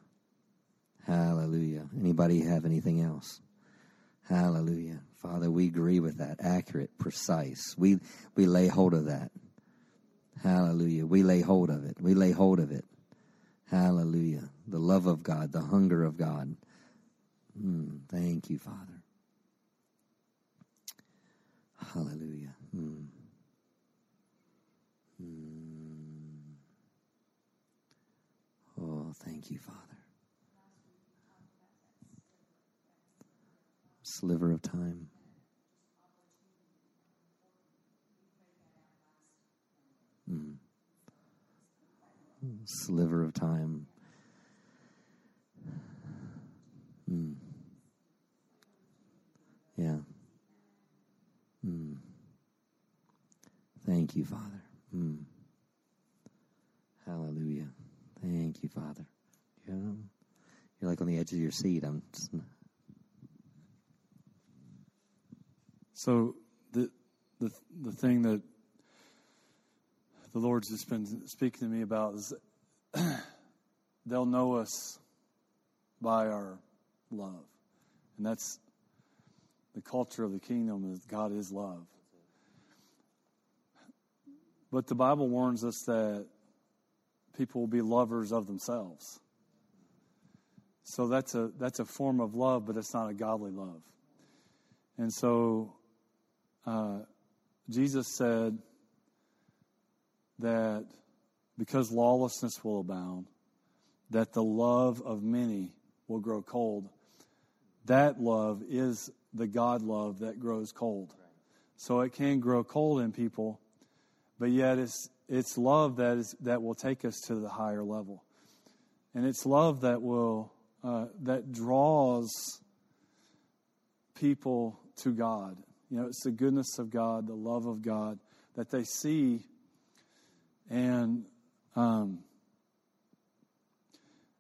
S1: Hallelujah. Anybody have anything else? Hallelujah. Father, we agree with that. Accurate, precise. We we lay hold of that. Hallelujah. We lay hold of it. We lay hold of it. Hallelujah. The love of God, the hunger of God. Mm, thank you, Father. Hallelujah. Mm. Mm. Oh, thank you, Father. Sliver of time. Sliver of time. Mm. Yeah. Mm. Thank you, Father. Mm. Hallelujah. Thank you, Father. Yeah. You're like on the edge of your seat. I'm.
S6: So the the the thing that the Lord's just been speaking to me about is <clears throat> they'll know us by our love. And that's the culture of the kingdom is God is love. But the Bible warns us that people will be lovers of themselves. So that's a that's a form of love, but it's not a godly love. And so uh, Jesus said that because lawlessness will abound, that the love of many will grow cold. That love is the God love that grows cold. So it can grow cold in people, but yet it's it's love that is that will take us to the higher level, and it's love that will uh, that draws people to God. You know, it's the goodness of God, the love of God that they see, and um,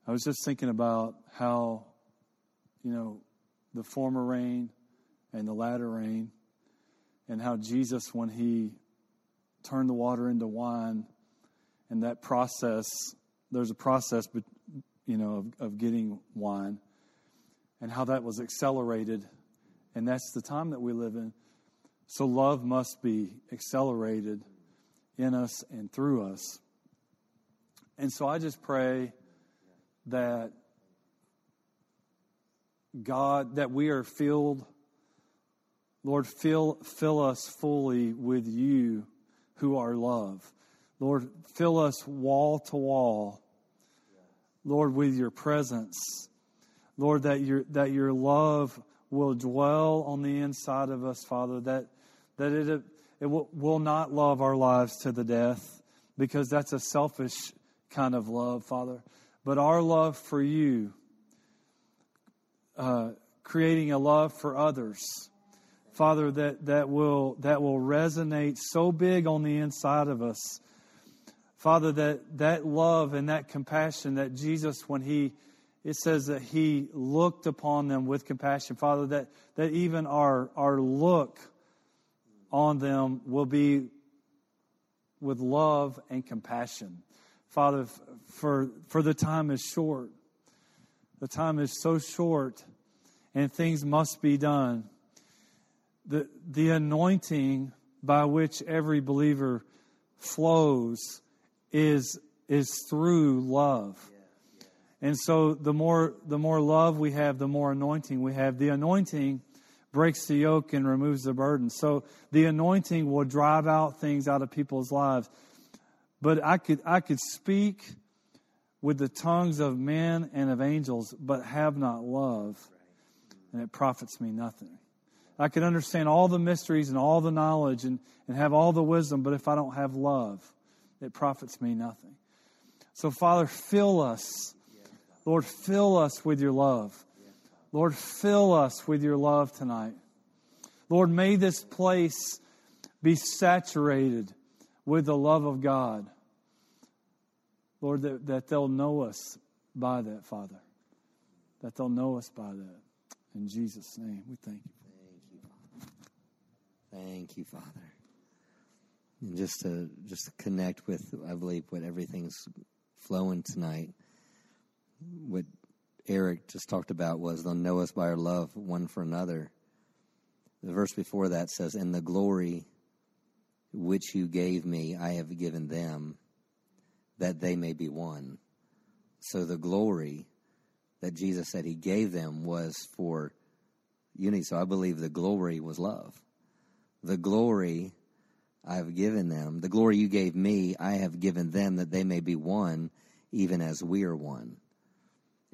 S6: I was just thinking about how, you know, the former rain and the latter rain, and how Jesus, when he turned the water into wine, and that process, there's a process, you know, of, of getting wine, and how that was accelerated, and that's the time that we live in. So love must be accelerated in us and through us. And so I just pray that God, that we are filled, Lord, fill, fill us fully with you who are love. Lord, fill us wall to wall, Lord, with your presence. Lord, that your, that your love will dwell on the inside of us, Father, that, that it, it will, will not love our lives to the death because that's a selfish kind of love, Father. But our love for you, uh, creating a love for others, Father, that, that, will, that will resonate so big on the inside of us. Father, that, that love and that compassion that Jesus, when He, it says that He looked upon them with compassion. Father, that, that even our, our look on them will be with love and compassion. Father, for, for the time is short. The time is so short, and things must be done. The, the anointing by which every believer flows is, is through love. And so the more the more love we have, the more anointing we have. The anointing breaks the yoke and removes the burden. So the anointing will drive out things out of people's lives. But I could I could speak with the tongues of men and of angels, but have not love, and it profits me nothing. I can understand all the mysteries and all the knowledge and, and have all the wisdom, but if I don't have love, it profits me nothing. So, Father, fill us. Lord, fill us with your love. Lord, fill us with your love tonight. Lord, may this place be saturated with the love of God. Lord, that, that they'll know us by that, Father. That they'll know us by that. In Jesus' name, we thank you.
S1: Thank you, Father. Thank you, Father. And just to just to connect with, I believe, what everything's flowing tonight. What Eric just talked about was they'll know us by our love one for another. The verse before that says, "And the glory which you gave me, I have given them, that they may be one." So the glory that Jesus said He gave them was for unity. So I believe the glory was love. The glory I have given them, the glory you gave me, I have given them, that they may be one, even as we are one.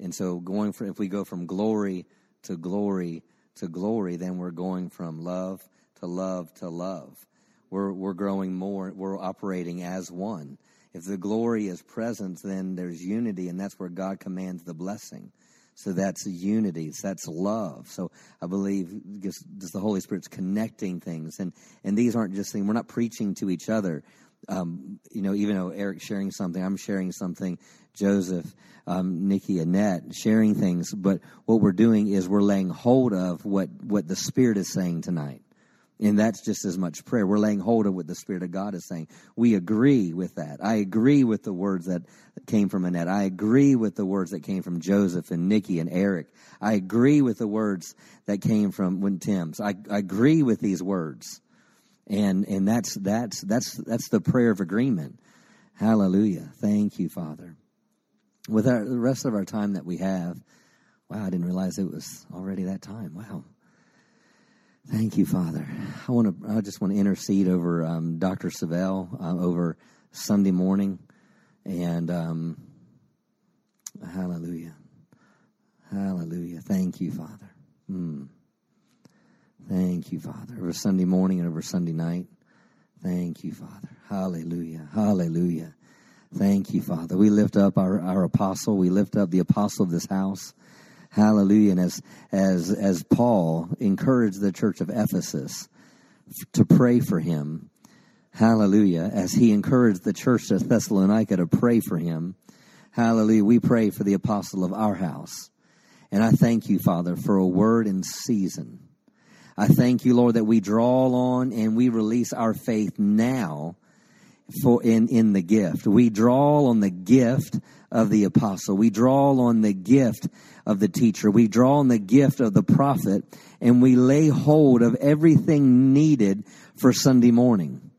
S1: And so, going for if we go from glory to glory to glory, then we're going from love to love to love. We're we're growing more. We're operating as one. If the glory is present, then there's unity, and that's where God commands the blessing. So that's unity. That's love. So I believe just, just the Holy Spirit's connecting things, and and these aren't just things. We're not preaching to each other. Um, you know, even though Eric's sharing something, I'm sharing something. Joseph, um, Nikki, Annette, sharing things. But what we're doing is we're laying hold of what what the Spirit is saying tonight. And that's just as much prayer. We're laying hold of what the Spirit of God is saying. We agree with that. I agree with the words that came from Annette. I agree with the words that came from Joseph and Nikki and Eric. I agree with the words that came from when Tim's. I, I agree with these words. And and that's that's that's that's the prayer of agreement. Hallelujah. Thank you, Father. With our, the rest of our time that we have, wow, I didn't realize it was already that time. Wow. Thank you, Father. I want to. I just want to intercede over um, Dr. Savelle uh, over Sunday morning, and um, Hallelujah, Hallelujah. Thank you, Father. Mm. Thank you, Father. Over Sunday morning and over Sunday night. Thank you, Father. Hallelujah, Hallelujah. Thank you, Father. We lift up our, our apostle. We lift up the apostle of this house. Hallelujah. And as, as, as Paul encouraged the church of Ephesus to pray for him, hallelujah, as he encouraged the church of Thessalonica to pray for him, hallelujah, we pray for the apostle of our house. And I thank you, Father, for a word in season. I thank you, Lord, that we draw on and we release our faith now for in, in the gift. We draw on the gift of the apostle. We draw on the gift of the teacher. We draw on the gift of the prophet and we lay hold of everything needed for Sunday morning.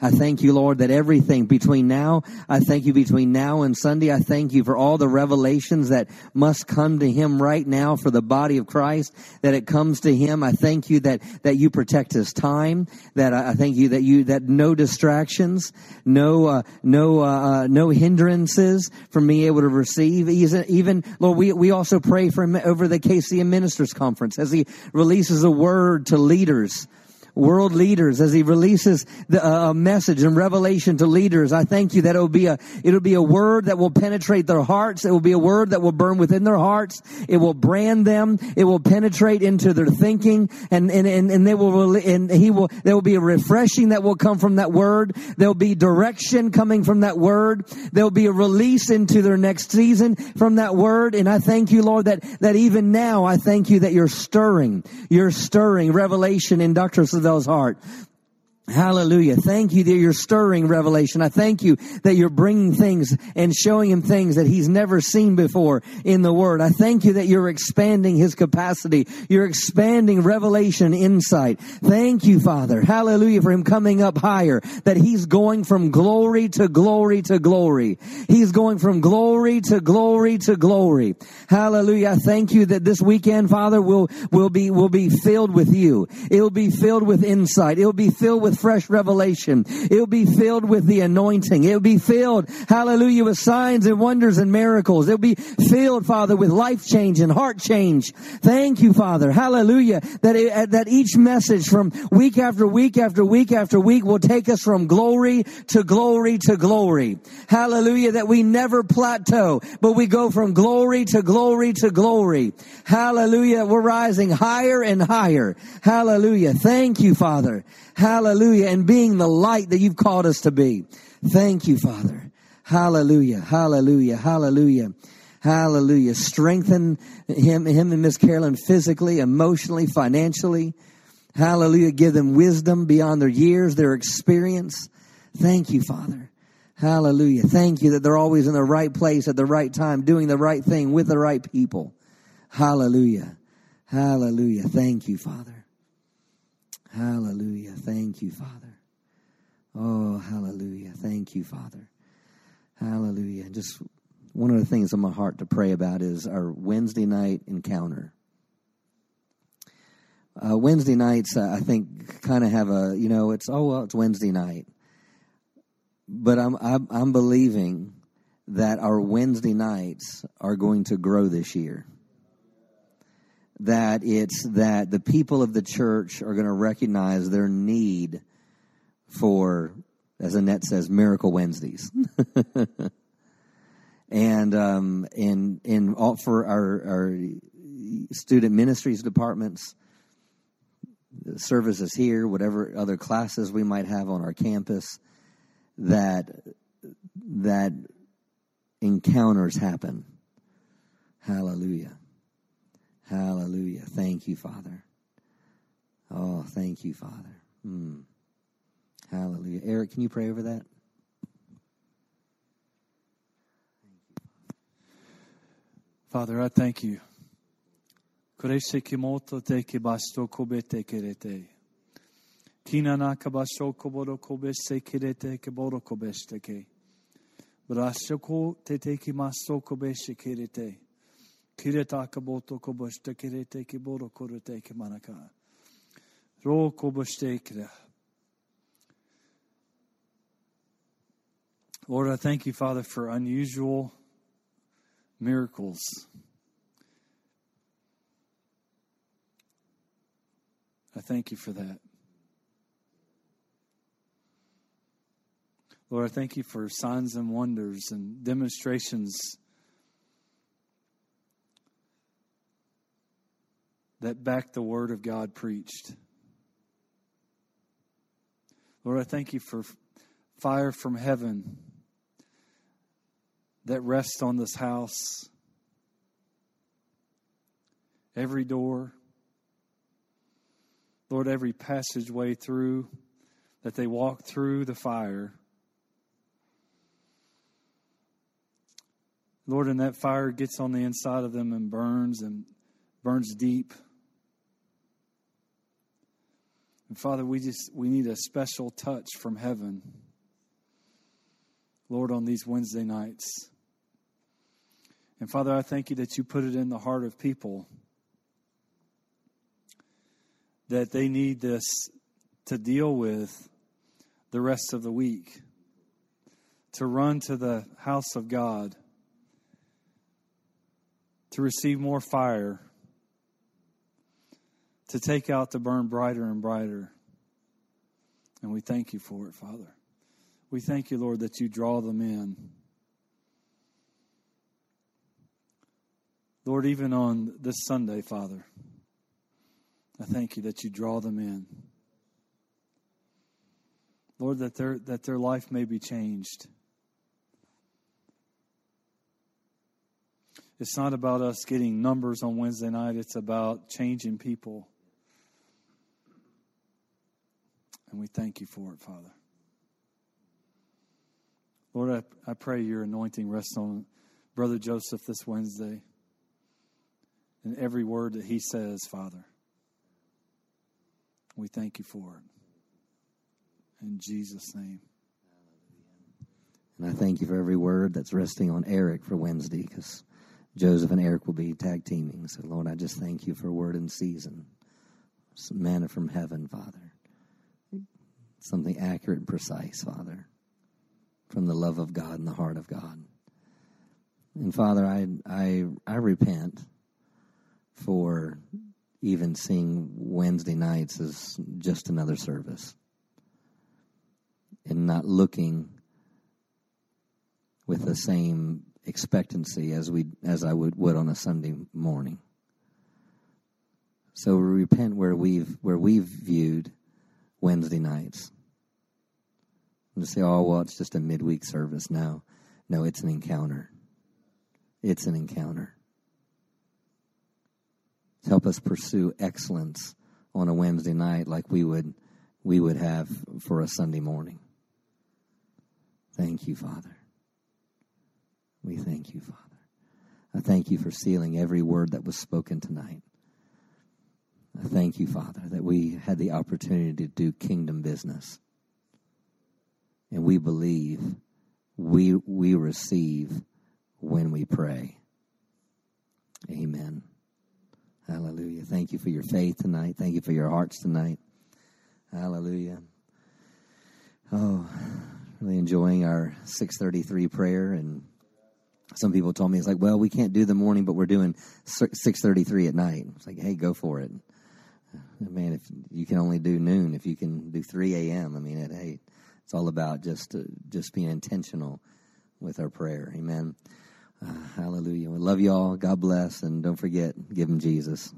S1: I thank you, Lord, that everything between now, I thank you between now and Sunday. I thank you for all the revelations that must come to him right now for the body of Christ, that it comes to him. I thank you that, that you protect his time, that I, thank you that you, that no distractions, no, uh, no, uh, uh, no hindrances from being able to receive. Even, even, Lord, we, we also pray for him over the KCM Ministers Conference as he releases a word to leaders world leaders as he releases the, uh, a message and revelation to leaders. I thank you that it will be a, it'll be a word that will penetrate their hearts. It will be a word that will burn within their hearts. It will brand them. It will penetrate into their thinking and, and, and, and they will, and he will, there will be a refreshing that will come from that word. There'll be direction coming from that word. There'll be a release into their next season from that word. And I thank you, Lord, that, that even now I thank you that you're stirring, you're stirring revelation in Dr. Savelle's heart. Hallelujah. Thank you that you're stirring revelation. I thank you that you're bringing things and showing him things that he's never seen before in the word. I thank you that you're expanding his capacity. You're expanding revelation insight. Thank you, Father. Hallelujah for him coming up higher, that he's going from glory to glory to glory. He's going from glory to glory to glory. Hallelujah. I thank you that this weekend, Father, will, will be, will be filled with you. It'll be filled with insight. It'll be filled with fresh revelation. It'll be filled with the anointing. It'll be filled, hallelujah, with signs and wonders and miracles. It'll be filled, Father, with life change and heart change. Thank you, Father. Hallelujah. That, it, uh, that each message from week after week after week after week will take us from glory to glory to glory. Hallelujah. That we never plateau, but we go from glory to glory to glory. Hallelujah. We're rising higher and higher. Hallelujah. Thank you, Father. Hallelujah. And being the light that you've called us to be. Thank you, Father. Hallelujah. Hallelujah. Hallelujah. Hallelujah. Strengthen him, him and Miss Carolyn physically, emotionally, financially. Hallelujah. Give them wisdom beyond their years, their experience. Thank you, Father. Hallelujah. Thank you that they're always in the right place at the right time, doing the right thing with the right people. Hallelujah. Hallelujah. Thank you, Father. Hallelujah. Thank you, Father. Oh, hallelujah. Thank you, Father. Hallelujah. And just one of the things on my heart to pray about is our Wednesday night encounter. Uh, Wednesday nights, uh, I think, kind of have a, you know, it's, oh, well, it's Wednesday night. But I'm, I'm, I'm believing that our Wednesday nights are going to grow this year that it's that the people of the church are going to recognize their need for, as Annette says, miracle Wednesdays. <laughs> and um, and and all for our our student ministries departments, services here, whatever other classes we might have on our campus, that that encounters happen. Hallelujah. Hallelujah. Thank you, Father. Oh, thank you, Father. Hmm. Hallelujah. Eric, can you pray over that?
S6: Father, I thank you. Kurese kimoto te ki basto kobe te kerete. Kina na ka basto koboro kobe se kerete ke boro kobe ste ke. Brasho ko te te ki masto kobe se kerete. Kire taka boto koboshte kire te ki boro kore te ki manaka. Ro koboshte kire. Lord, I thank you, Father, for unusual miracles. I thank you for that. Lord, I thank you for signs and wonders and demonstrations that back the word of God preached. Lord, I thank you for fire from heaven that rests on this house. Every door, Lord, every passageway through that they walk through the fire. Lord, and that fire gets on the inside of them and burns and burns deep. And Father, we just we need a special touch from heaven. Lord, on these Wednesday nights. And Father, I thank you that you put it in the heart of people that they need this to deal with the rest of the week, to run to the house of God, to receive more fire, to take out to burn brighter and brighter. And we thank you for it, Father. We thank you, Lord, that you draw them in. Lord, even on this Sunday, Father, I thank you that you draw them in. Lord, that their, that their life may be changed. It's not about us getting numbers on Wednesday night, it's about changing people. And we thank you for it, Father. Lord, I, I pray your anointing rests on Brother Joseph this Wednesday and every word that he says, Father. We thank you for it. In Jesus' name.
S1: And I thank you for every word that's resting on Eric for Wednesday because Joseph and Eric will be tag teaming. So, Lord, I just thank you for word in season. Manna from heaven, Father. Something accurate and precise, Father, from the love of God and the heart of God. And Father, I I I repent for even seeing Wednesday nights as just another service and not looking with the same expectancy as we as I would would on a Sunday morning. So we repent where we've where we've viewed Wednesday nights. And to say, oh well, it's just a midweek service. No, no, it's an encounter. It's an encounter. Help us pursue excellence on a Wednesday night like we would we would have for a Sunday morning. Thank you, Father. We thank you, Father. I thank you for sealing every word that was spoken tonight. I thank you, Father, that we had the opportunity to do kingdom business. And we believe we we receive when we pray. Amen. Hallelujah. Thank you for your faith tonight. Thank you for your hearts tonight. Hallelujah. Oh, really enjoying our 633 prayer and some people told me it's like, well, we can't do the morning, but we're doing 633 at night. It's like, hey, go for it. Man, if you can only do noon, if you can do 3 a.m., I mean, at hey, it's all about just uh, just being intentional with our prayer. Amen. Uh, hallelujah. We love you all. God bless. And don't forget, give him Jesus.